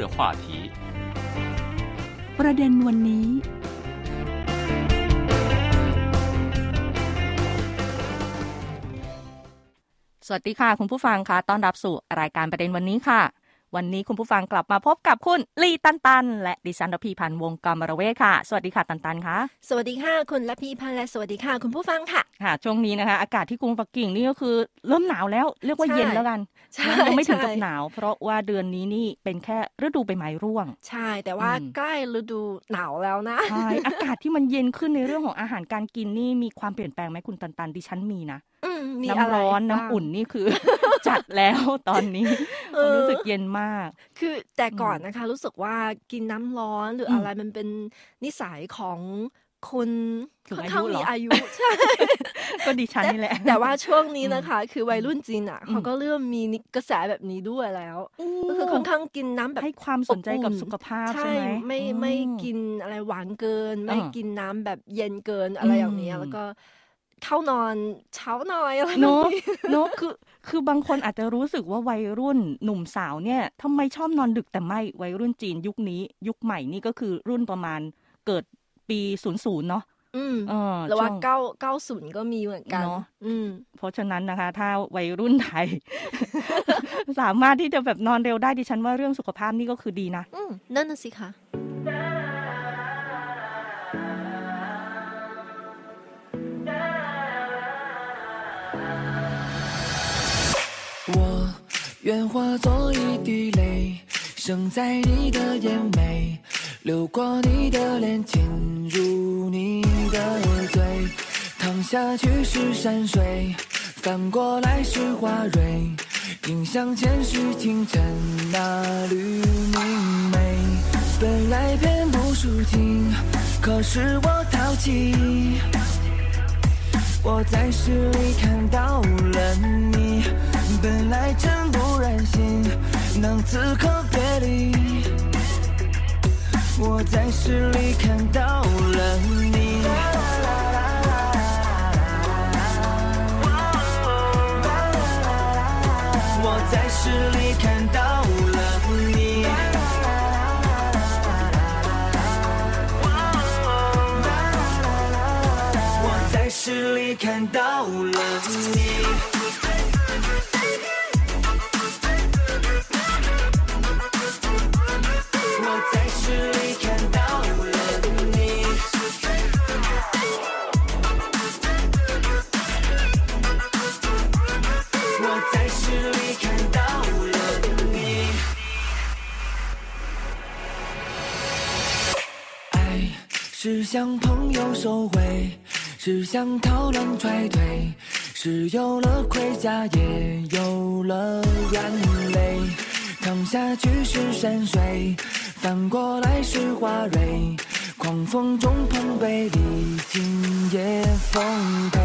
日话题ประเด็นวันนี้ สวัสดีค่ะ คุณผู้ฟังค่ะต้อนรับสู่รายการประเด็นวันนี้ค่ะ วันนี้คุณผู้ฟังกลับมาพบกับคุณลีตันตัน และดิฉันรพีพันธ์วงกรมรเวศค่ะ สวัสดีค่ะตันตันค่ะ สวัสดีค่ะคุณละพีพันธ์และสวัสดีค่ะ คุณผู้ฟังค่ะ ค่ะ ช่วงนี้นะคะ อากาศที่กรุงปักกิ่งนี่ก็คือเริ่มหนาวแล้ว เรียกว่าใช่เย็นแล้วกันใช่ยังไม่ถึงกับใช่หนาว เพราะว่าเดือนนี้นี่เป็นแค่ฤดูใบไม้ร่วง ใช่ แต่ว่าอืมใกล้ฤดูหนาวแล้วนะใช่อากาศที่มันเย็นขึ้นในเรื่องของอาหารการกินนี่มีความเปลี่ยนแปลงไหมคุณตันตันดิฉันมีนะอืมมีอะไร น้ำร้อนบ้างน้ำอุ่นนี่คือ จัดแล้วตอนนี้เออรู้สึกเย็นมาก คือแต่ก่อนนะคะ รู้สึกว่ากินน้ำร้อนหรือมอะไรมันเป็นนิสัยของคนถึงค่อนอายุข้างเหรอมีอายุใช่ก็ดิฉันนี่แหละ แต่ว่าช่วงนี้นะคะ คือวัยรุ่นจีนอะอืมเขาก็เริ่มมีนิกระแสแบบนี้ด้วยแล้วก็คือค่อนข้างกินน้ำแบบให้ความสนใจกับอบอุ่นสุขภาพใช่ใช่ไหมไม่อืไม่กินอะไรหวานเกิน ไม่อ่ากินน้ำแบบเย็นเกินอะไรอย่างเนี้ยอืมแล้วก็ เข้านอนเช้าหน่อยอะไรเนอะแบบนี้เนอะคือคือบางคนอาจจะรู้สึกว่าวัยรุ่นหนุ่มสาวเนี่ยทำไมชอบนอนดึกแต่ไม่วัยรุ่นจีนยุคนี้ ยุคใหม่นี่ก็คือรุ่นประมาณเกิดปีศูนย์ศูนย์เนาะอืมเออแล้วว่าช่งเก้าเก้าศูนย์ก็มีเหมือนกันเนอะอืมเพราะฉะนั้นนะคะ ถ้าวัยรุ่นไทย สามารถที่จะแบบนอนเร็วได้ดิฉันว่าเรื่องสุขภาพนี่ก็คือดีนะอืมนั่นน่ะสิคะ 愿化作一滴泪，生在你的眼眉，流过你的脸，进入你的嘴。躺下去是山水，翻过来是花蕊，印象前是清晨那缕明媚。本来偏不抒情，可是我淘气。我在诗里看到了你，本来真不忍心能此刻别离。我在诗里看到了你。我在诗里看到了你。我在诗里看到了你。是向朋友收回，是向讨论踹退，是有了盔甲，也有了软肋。躺下去是山水，翻过来是花蕊，狂风中碰杯，历经也奉陪。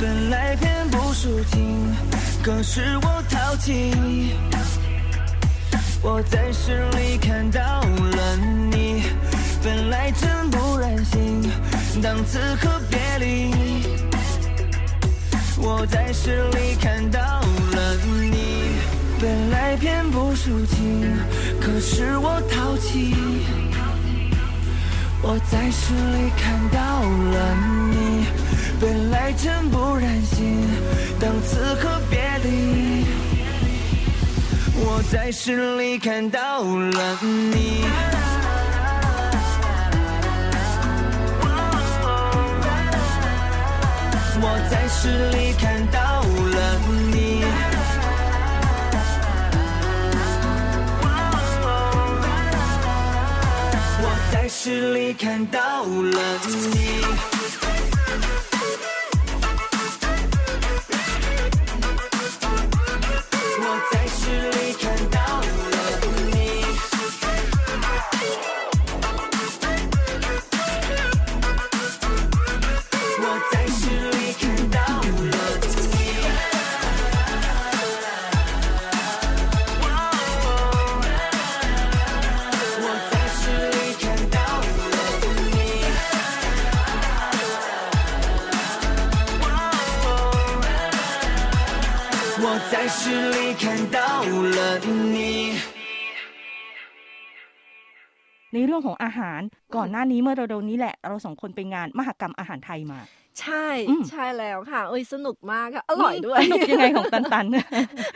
本来偏不抒情，可是我淘气。我在诗里看到了你，本来真不忍心当此刻别离。我在诗里看到了你，本来偏不抒情，可是我淘气。我在诗里看到了你，本来真不忍心当此刻别离。我在诗里看到了你。我在诗里看到了你。我在诗里看到了你。 รื่องของอาหาร ก่อนหน้านี้เมื่อเร็วๆนี้แหละ เราสองคนไปงานมหกรรมอาหารไทยมาใช่อืมใช่แล้วค่ะเอ้ยสนุกมากค่ะอร่อยด้วยสนุกยังไงของตันตัน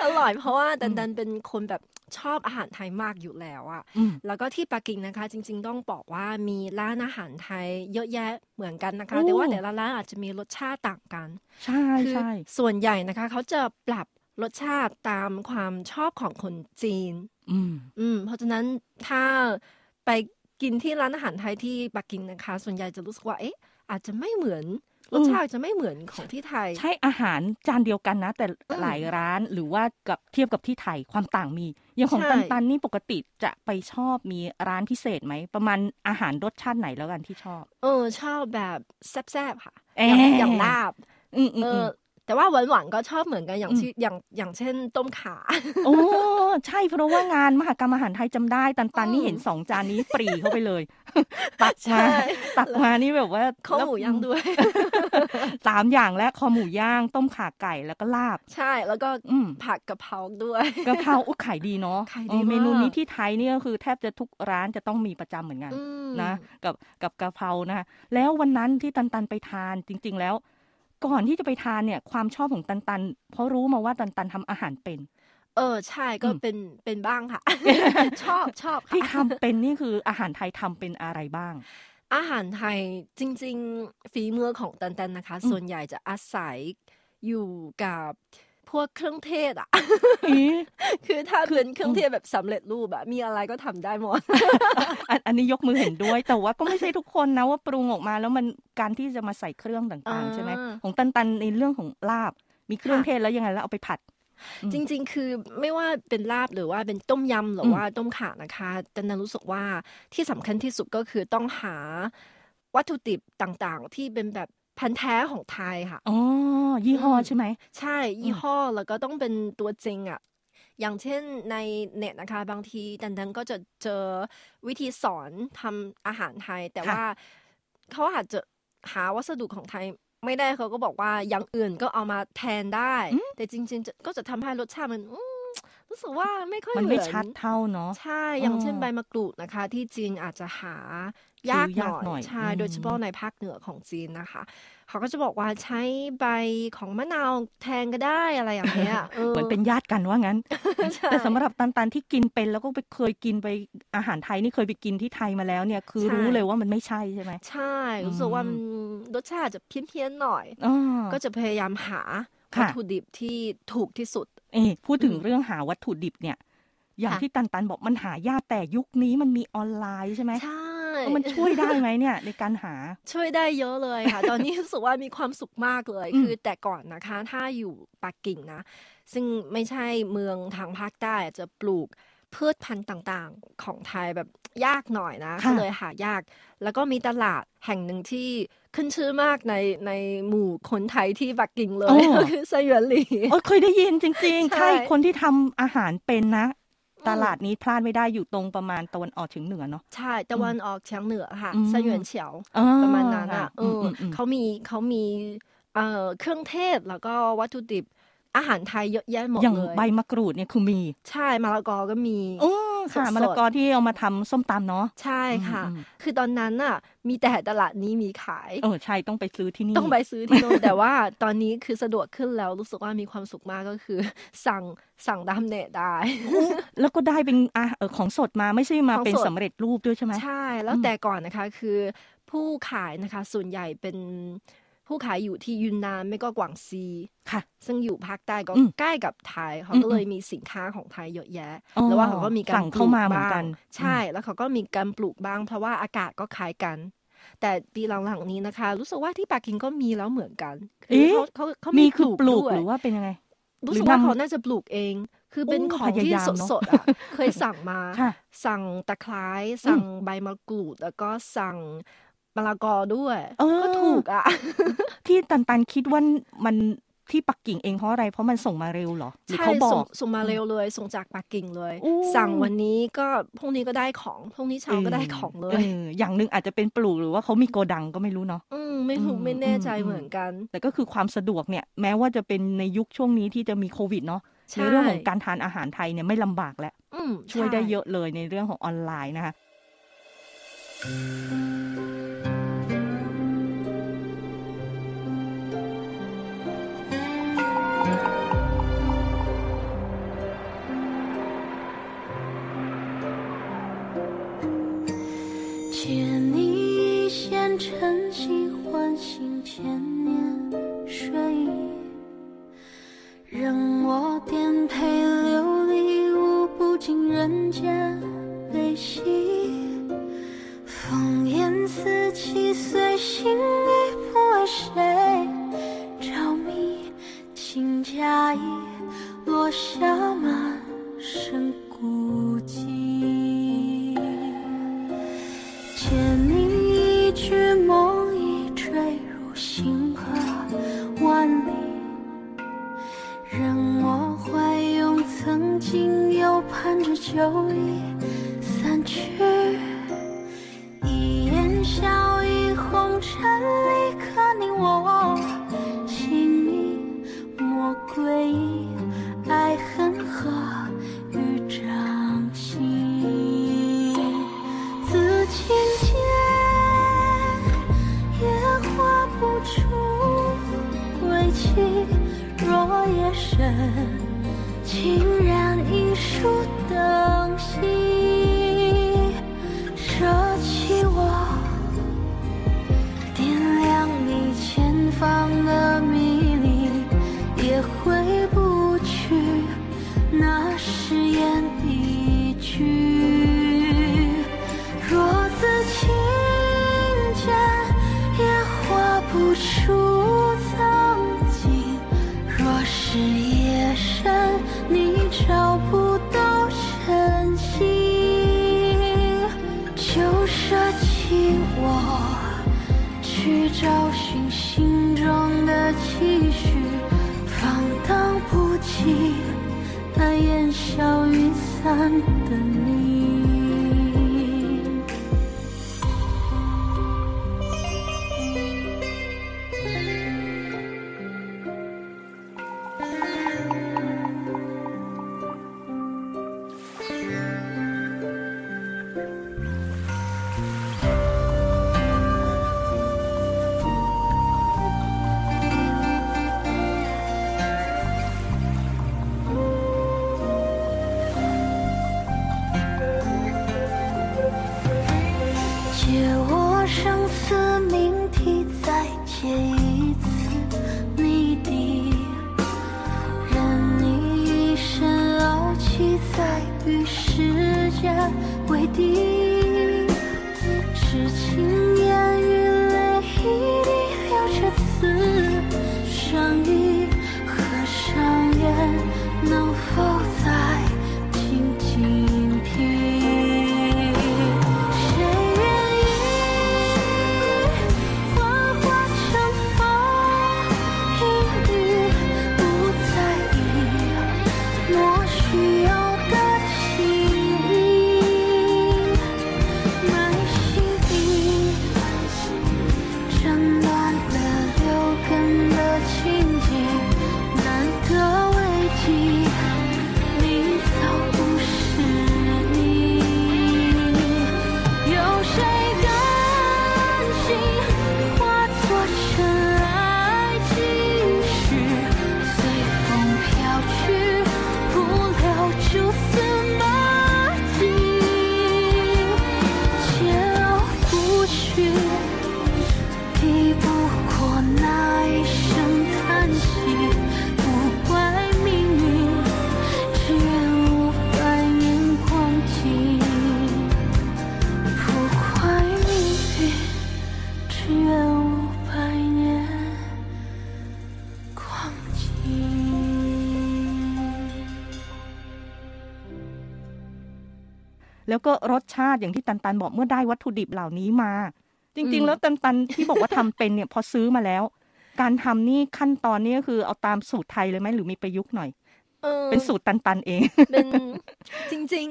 อร่อยเพราะว่าดันดันเป็นคนแบบชอบอาหารไทยมากอยู่แล้วอะอืมแล้วก็ที่ปักกิ่งนะคะ จริง ๆ ต้องบอกว่ามีร้านอาหารไทยเยอะแยะเหมือนกันนะคะโอ้แต่ว่าแต่ละร้านอาจจะมีรสชาติต่างกัน ใช่คืใช่ส่วนใหญ่นะคะ เขาจะปรับรสชาติตามความชอบของคนจีน อืม อืม เพราะฉะนั้นถ้าไป กินที่ร้านอาหารไทยที่ปักกิ่งนะคะ ส่วนใหญ่จะรู้สึกว่าเอ๊ะอาจจะไม่เหมือนรสชาติจะไม่เหมือนของที่ไทย ใช่อาหารจานเดียวกันนะ แต่อืมหลายร้านหรือว่ากับเทียบกับที่ไทยความต่างมี อย่างของใช่ตันตันนี่ปกติจะไปชอบมีร้านพิเศษไหม ประมาณอาหารรสชาติไหนแล้วกันที่ชอบ เออ ชอบแบบแซ่บๆค่ะเอ๊ะอย่างอย่างลาบอืมอืมเออือม แต่ว่าหวานๆก็ชอบเหมือนกันอย่างอืมที่อย่างอย่างเช่น ต้มขาโอ้ใช่เพราะว่างานมหกรรมอาหารไทยจำได้ ตันตันนี่อืมเห็นสองจานนี้ปรีเข้าไปเลยตักใช่มาตักมานี่แบบว่าข้าวหมูย่างด้วยสามอย่างและคอหมูย่าง ต้มข่าไก่แล้วก็ลาบ ใช่แล้วก็อืมผักกะเพราด้วยกะเพราอุ๊ยขายดีเนาะขายดีเออเมนูมากนี้ที่ไทยเนี่ยก็คือแทบจะทุกร้านจะต้องมีประจำเหมือนกันอืมนะ กับกับกะเพรานะคะแล้ววันนั้นที่ตันตันไปทานจริง ๆ แล้ว ก่อนที่จะไปทานเนี่ย ความชอบของตันตัน เพราะรู้มาว่าตันตันทำอาหารเป็น เออใช่ก็อืมเป็นเป็นบ้างค่ะ ชอบชอบที่ค่ะทำเป็นนี่คืออาหารไทยทำเป็นอะไรบ้าง อาหารไทยจริง ๆ ฝีมือของตันตันนะคะอืมส่วนใหญ่จะอาศัยอยู่กับพ วกเครื่องเทศอะอี๋คือถ้าคือเป็นเครื่องเทศแบบสำเร็จรูปอะมีอะไรก็ทำได้หมดอันอันนี้ยกมือเห็นด้วย แต่ว่าก็ไม่ใช่ทุกคนนะว่าปรุงออกมาแล้วมันการที่จะมาใส่เครื่องต่างๆใช่ไหมอ่าของตันตันในเรื่องของลาบ มีเครื่องค่ะเทศแล้วยังไงแล้วเอาไปผัดอืมจริงๆ คือไม่ว่าเป็นลาบหรือว่าเป็นต้มยำหรืออมว่าต้มข่านะคะแต่นันรู้สึกว่าที่สำคัญที่สุดก็คือต้องหาวัตถุดิบต่างๆ ที่เป็นแบบพันธุ์แท้ของไทยค่ะ อ๋อ ยี่ห้ออมใช่ไหม ใช่ ยี่ห้อแล้วก็ต้องเป็นตัวจริงอะ อย่างเช่นในเน็ตนะคะ บางทีดันดันก็จะเจอวิธีสอนทำอาหารไทย แต่ค่ะว่าเขาอาจจะหาวัสดุของไทยไม่ได้เขาก็บอกว่าอย่างอื่นก็เอามาแทนได้ แต่จริงๆจะก็จะทำให้รสชาติมันอืมรู้สึกว่าไม่ค่อยมันเหไม่มือนชัดเท่าเนาะใช่ อย่างเช่นอ๋อใบมะกรูดนะคะ ที่จีนอาจจะหาซื้อยากหยากน่อยหน่อยใช่อืมโดยเฉพาะในภาคเหนือของจีนนะคะ เขาก็จะบอกว่าใช้ใบของมะนาวแทนก็ได้อะไรอย่างเงี้ยเหมือนเป็นญาติกันว่างั้นใช่แต่สำหรับตันตันที่กินเป็นแล้วก็ไปเคยกินไปอาหารไทยนี่เคยไปกินที่ไทยมาแล้วเนี่ย คือใช่รู้เลยว่ามันไม่ใช่ใช่ไหมใช่รู้สึกว่าอืมมันรสชาติจะเพี้ยนๆหน่อยอ๋อก็จะพยายามหาค่ะวัตถุดิบที่ถูกที่สุด เอยพูดถึงอืมเรื่องหาวัตถุดิบเนี่ยอย่างค่ะที่ตันตันบอกมันหายากแต่ยุคนี้มันมีออนไลน์ใช่ไหมใช่เออ มันช่วยได้ไหมเนี่ยในการหา ช่วยได้เยอะเลยค่ะ ตอนนี้รู้สึกว่ามีความสุขมากเลยอืมคือแต่ก่อนนะคะ ถ้าอยู่ปักกิ่งนะ ซึ่งไม่ใช่เมืองทางภาคใต้อาจจะปลูกพืชพันธุ์ต่างๆ ของไทยแบบยากหน่อยนะค่ะก็เลยหายาก แล้วก็มีตลาดแห่งหนึ่งที่ขึ้นชื่อมากในในหมู่คนไทยที่ปักกิ่งเลยก็คือไซเหวียนหลีโอ้ยเคยได้ยินจริงๆ ใช่ใช่คนที่ทำอาหารเป็นนะอืม ตลาดนี้พลาดไม่ได้อยู่ตรงประมาณตะวันออกเฉียงเหนือเนาะใช่ตะวันออกเฉียงเหนือค่ะอืมไซเหวียนเฉียวอ๋อประมาณนั้นค่อะเออมออืมเขามีเขามีเอ่อเครื่องเทศแล้วก็วัตถุดิบอาหารไทยเยอะแยะหมดอย่างเลยใบมะกรูดเนี่ยคือมี ใช่มะละกอก็มีอ๋อ ค่ะสดๆมะละกอที่เอามาทำส้มตำเนาะใช่ค่ะอืมอืมคือตอนนั้นน่ะ มีแต่ตลาดนี้มีขายเออใช่ต้องไปซื้อที่นี่ต้องไปซื้อที่โน่นแต่ว่าตอนนี้คือสะดวกขึ้นแล้วรู้สึกว่ามีความสุขมากก็คือ สั่งสั่งตามเน็ตได้ แล้วก็ได้เป็นอาเออของสดมาไม่ใช่มาของเป็นสดสำเร็จรูปด้วยใช่ไหมใช่ แล้วอืมแต่ก่อนนะคะคือผู้ขายนะคะส่วนใหญ่เป็น ผู้ขายอยู่ที่ยุนนานไม่ก็กวางซีค่ะ ซึ่งอยู่ภาคใต้ก็อืมใกล้กับไทย เขาอืมก็เลยมีสินค้าของไทยเยอะแยะอ๋อแล้วว่าเขาก็มีการสั่งปเข้าลูกมาเหมือนบ้ากังนใช่ แล้วเขาก็มีการปลูกบ้าง เพราะว่าอากาศก็คล้ายกัน แต่ปีหลังๆนี้นะคะ รู้สึกว่าที่ปักกิ่งก็มีแล้วเหมือนกันคืเอ๊ะเขาเขาเขามีมีคือปลูกด้วยหรือว่าเป็นยังไงรู้สึกว่าหรือนำเขาน่าจะปลูกเอง คือเป็นโอ้ของพที่ยายามเนอะสดๆอะ เคยสั่งมาค่ะสั่งตะไคร้ สั่งใบมะกรูด แล้วก็สั่ง มะละกอด้วยเออก็ถูกอะ ที่ตันตันคิดว่ามันที่ปักกิ่งเองเพราะอะไรเพราะมันส่งมาเร็วเหรอหรือใช่เขาบอส่งกส่งมาเร็วเลย ส่งจากปักกิ่งเลยโอ้สั่งวันนี้ก็พรุ่งนี้ก็ได้ของพรุ่งนี้เช้าก็ได้ของเลเอยออย่างหนึ่งอาจจะเป็นปลูกหรือว่าเขามีโกดังก็ไม่รู้เนาะอืมไม่รู้อืมไม่แน่ใจอืมเหมือนกัน แต่ก็คือความสะดวกเนี่ยแม้ว่าจะเป็นในยุคช่วงนี้ที่จะมีโควิดเนาะใช่ในเรื่องของการทานอาหารไทยเนี่ยไม่ลำบากแล้วอืมช่วยใได้เยอะเลยในเรื่องของออนไลน์นะคะ Thank you. 星河万里，任我怀拥曾经，又盼着旧忆散去。 ก็รสชาติอย่างที่ตันตันบอกเมื่อได้วัตถุดิบเหล่านี้มา จริง ๆ แล้วตันตันที่บอกว่าทำเป็นเนี่ยพอซื้อมาแล้ว การทำนี่ขั้นตอนนี้ก็คือเอาตามสูตรไทยเลยไหมหรือมีประยุกต์หน่อยเออเป็นสูตรตันตันเองเป็นจริง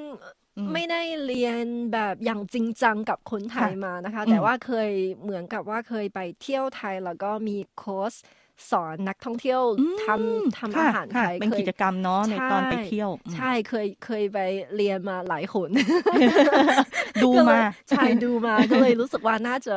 อืมๆไม่ได้เรียนแบบอย่างจริงจังกับคนไทยค่ะมานะคะอืมแต่ว่าเคยเหมือนกับว่าเคยไปเที่ยวไทยแล้วก็มีคอร์ สสอนนักท่องเที่ยวอืมทำทำอาค่ะหารไทค่ะยเป็นเคยกิจกรรมเนาะในตอนไปใช่เที่ยวอืมใช่เคยเคยไปเรียนมาหลายคนดูก็เลยมา ใช่ดูมาก็เลยรู้สึกว่าน่าจะ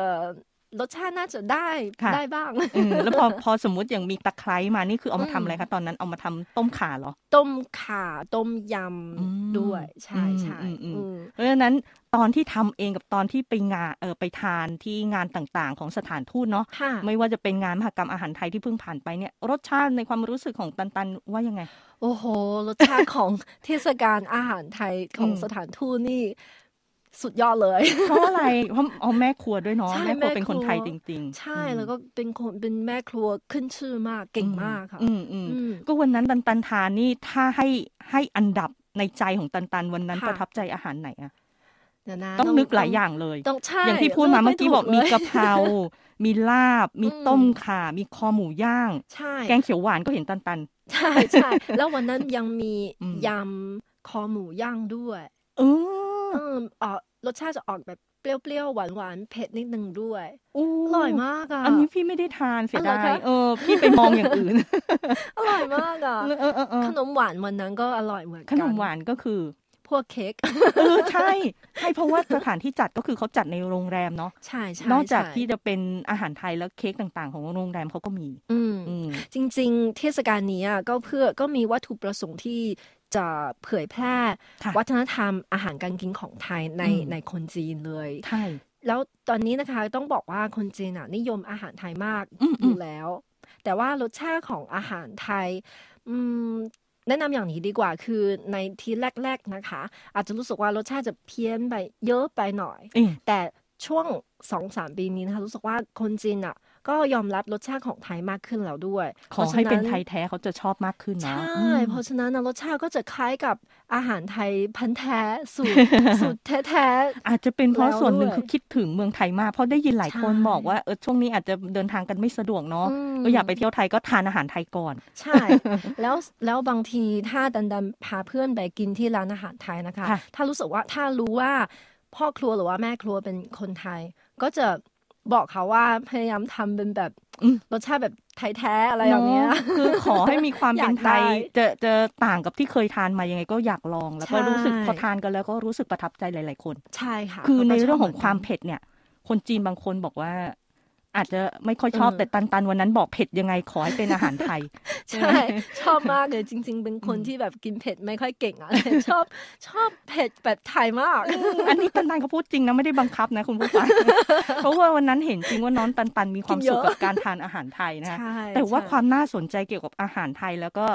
รสชาติน่าจะได้ค่ะได้บ้างเออแล้วพอพอสมมุติอย่างมีตะไคร้มานี่คือเอามาทำอะไรคะตอนนั้นเอามาทำต้มข่าเหรอ ต้มข่าต้มยอืมำด้วยใช่ใช่อืมอืมอืมอืมเพราะฉะนั้นตอนที่ทำเองกับตอนที่ไปงานเออไปทานที่งานต่างๆ ของสถานทูตเนาะค่ะไม่ว่าจะเป็นงานมหกรรมอาหารไทยที่เพิ่งผ่านไปเนี่ยรสชาติในความรู้สึกของตันตันว่ายังไง โอ้โห รสชาติของเทศกาลอาหารไทยของอืมสถานทูตนี่ สุดยอดเลย เพราะอะไรเพราะเอาแม่ครัวด้วยเนาะใช่แม่ครัวเป็นแม่ครัวคนไทยจริง ๆ ใช่อืมแล้วก็เป็นคนเป็นแม่ครัวขึ้นชื่อมากเก่งมากค่ะอืมอืมอืมก็วันนั้นตันตันทานนี่ถ้าให้ให้อันดับในใจของตันตันวันนั้นค่ะประทับใจอาหารไหนอะเดี๋ยวนะต้องนึกหลายอย่างเลยต้องใช่อย่างที่พูดมาเมื่อกี้บอกมีกะเพรามีลาบ มีอืมต้มข่า มีคอหมูย่างใช่แกงเขียวหวานก็เห็นตันตันใช่ใช่ แล้ววันนั้นยังมีอืมยำคอหมูย่างด้วย เออเออออก รสชาติจะออกแบบเปรี้ยวๆ หวานๆ เผ็ดนิดนึงด้วยออร่อยมากอะ อันนี้พี่ไม่ได้ทานเสียอ๋อเหรอดายคะเออ พี่ไปมองอย่างอื่น อร่อยมากอะเออเออเออเออขนมหวานวันนั้นก็อร่อยเหมือนขกันนมหวานก็คือพวกเค้กเออใช่ใช่เพราะว่าสถานที่จัดก็คือเขาจัดในโรงแรมเนาะใช่ใช่นอกจากใช่ที่จะเป็นอาหารไทยแล้วเค้กต่างๆ ของโรงแรมเขาก็มี อืมอืมจริง ๆ เทศกาลนี้อะก็เพื่อก็มีวัตถุประสงค์ที่ จะเผยแพร่ค่ะวัฒนธรรมอาหารการกินของไทยในอืมในคนจีนเลยใช่แล้วตอนนี้นะคะต้องบอกว่าคนจีนอะนิยมอาหารไทยมากอืมอยู่แล้ว แต่ว่ารสชาติของอาหารไทยอืมแนะนำอย่างนี้ดีกว่าคือในทีแรก ๆนะคะ อาจจะรู้สึกว่ารสชาติจะเพี้ยนไปเยอะไปหน่อยเอ้ยแต่ช่วงสองสามปีนี้นะคะรู้สึกว่าคนจีนอะ ก็ยอมรับรสชาติของไทยมากขึ้นแล้วด้วย ขอให้เป็นพไทราะยฉะแท้เขาจะชอบมากขึ้นใช่เนาะอืมเพราะฉะนั้นน่ะรสชาติก็จะคล้ายกับอาหารไทยพันธุ์แท้สูตรสูตรแท้อาจจะเป็นเพราะแล้วส่วนหนึ่งด้วยคือคิดถึงเมืองไทยมาก เพราะได้ยินหลายคนใช่บอกว่าเออช่วงนี้อาจจะเดินทางกันไม่สะดวกเนาะอืมก็อยากไปเที่ยวไทยก็ทานอาหารไทยก่อนๆใช่ แล้วแล้วบางทีถ้าดันดันพาเพื่อนไปกินที่ร้านอาหารไทยนะคะค่ะถ้ารู้สึกว่าถ้ารู้ว่าพ่อครัวหรือว่าแม่ครัวเป็นคนไทย ก็จะ บอกเขาว่าพยายามทำเป็นแบบอืมรสชาติแบบไทยแท้อะไรอย่างเงี้ยเนาะคือขอให้มีความเป็นไทยอยากได้จะจะต่างกับที่เคยทานมายังไงก็อยากลอง แล้วก็ใช่รู้สึกพอทานกันแล้วก็รู้สึกประทับใจหลาย ๆ คน ใช่ค่ะ คือในขาก็ชบเรื่องของความหนกันเผ็ดเนี่ย คนจีนบางคนบอกว่า อาจจะไม่ค่อยชอบเออแต่ตันตันวันนั้นบอกเผ็ดยังไงขอให้เป็นอาหารไทย ใช่ ชอบมากเลยจริง ๆ เป็นคนอืมที่แบบกินเผ็ดไม่ค่อยเก่งอะแต่ชอบชอบเผ็ดแบบไทยมาก อันนี้ตันตันเขาพูดจริงนะไม่ได้บังคับนะคุณผู้ฟังเพราะว่าวันนั้นเห็นจริงว่าน้องตันตันมีความกินเยสุขอะกับการทานอาหารไทยนะคะใช่แต่ว่าใช่ความน่าสนใจเกี่ยวกับอาหารไทยแล้วก็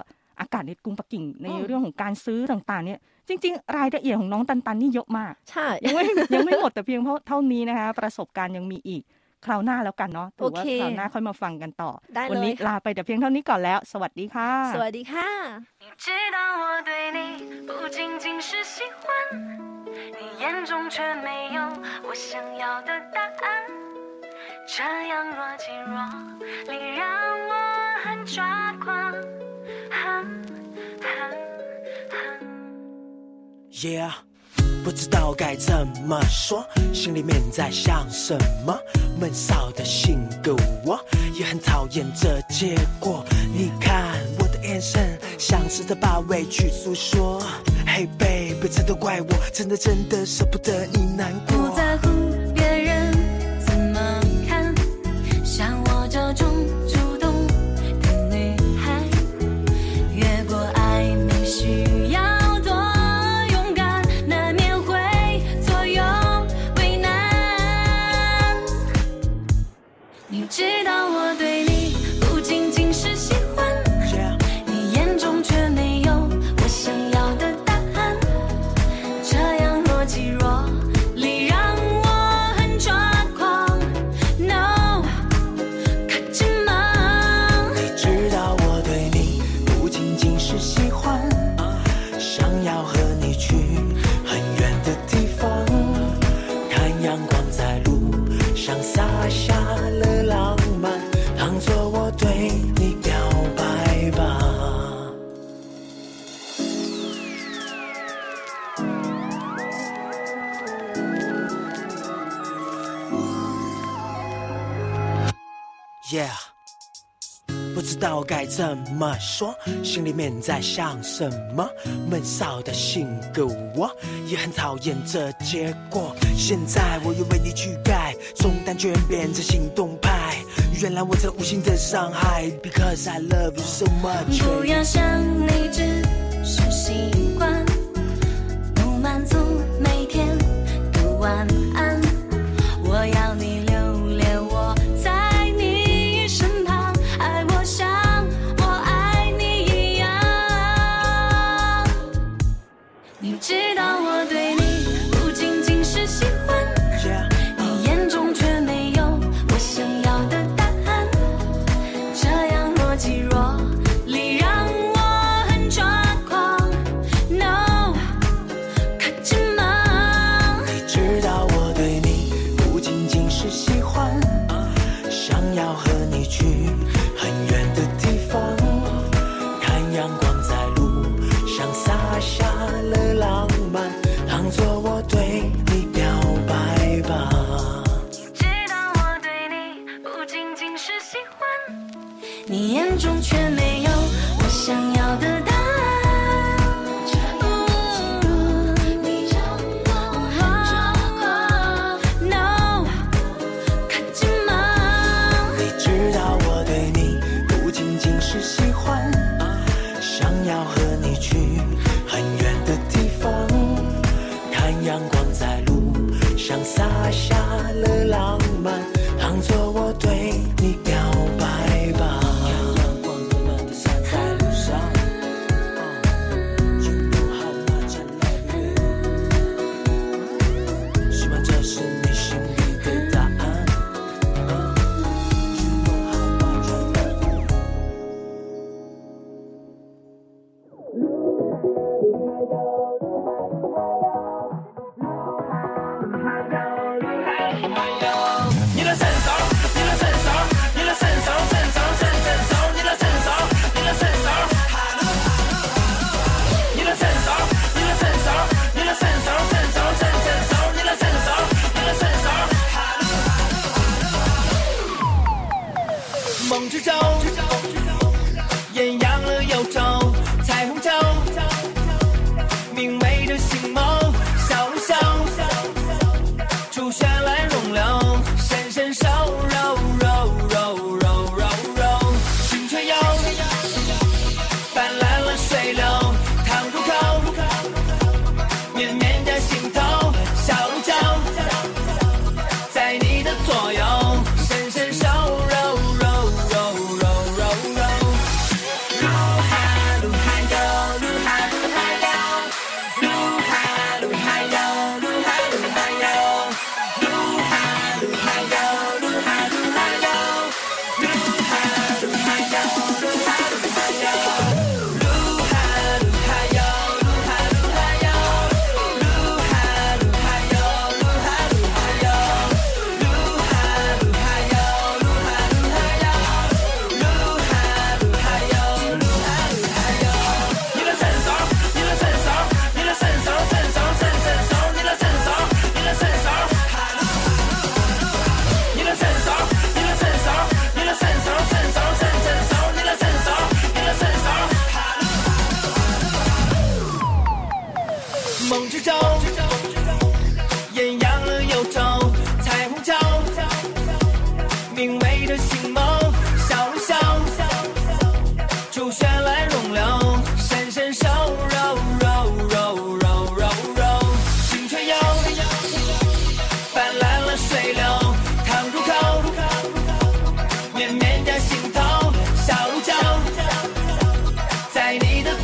อากาศในกรุงปักกิ่งในอืมเรื่องของการซื้อต่างๆเนี่ยจริง ๆ รายละเอียดของน้องตันตันนี่เยอะมาก ใช่ ยังไม่ยังไม่หมดแต่เพียงเพราะเท่านี้นะคะ ประสบการณ์ยังมีอีก คราวหน้าแล้วกันเนาะถือว่าคราวหน้าค่อยมาฟังกันต่อ วันนี้ลาไปแต่เพียงเท่านี้ก่อนแล้ว สวัสดีค่ะ สวัสดีค่ะ你，眼中却没有我想要的答案。这样若即若离，让我很抓狂。Yeah. 不知道该怎么说，心里面在想什么。闷骚的性格，我也很讨厌这结果。你看我的眼神，像是在把委屈诉说。Hey baby，这都怪我，真的真的舍不得你难过。要和你去很远的地方，道该怎么说，心里面在想什么。闷骚的性格我也很讨厌这结果。现在我又为你去改，从单卷变成行动派。原来我这无心的伤害，Because I love you so much。不要想你只是心。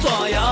Kafaya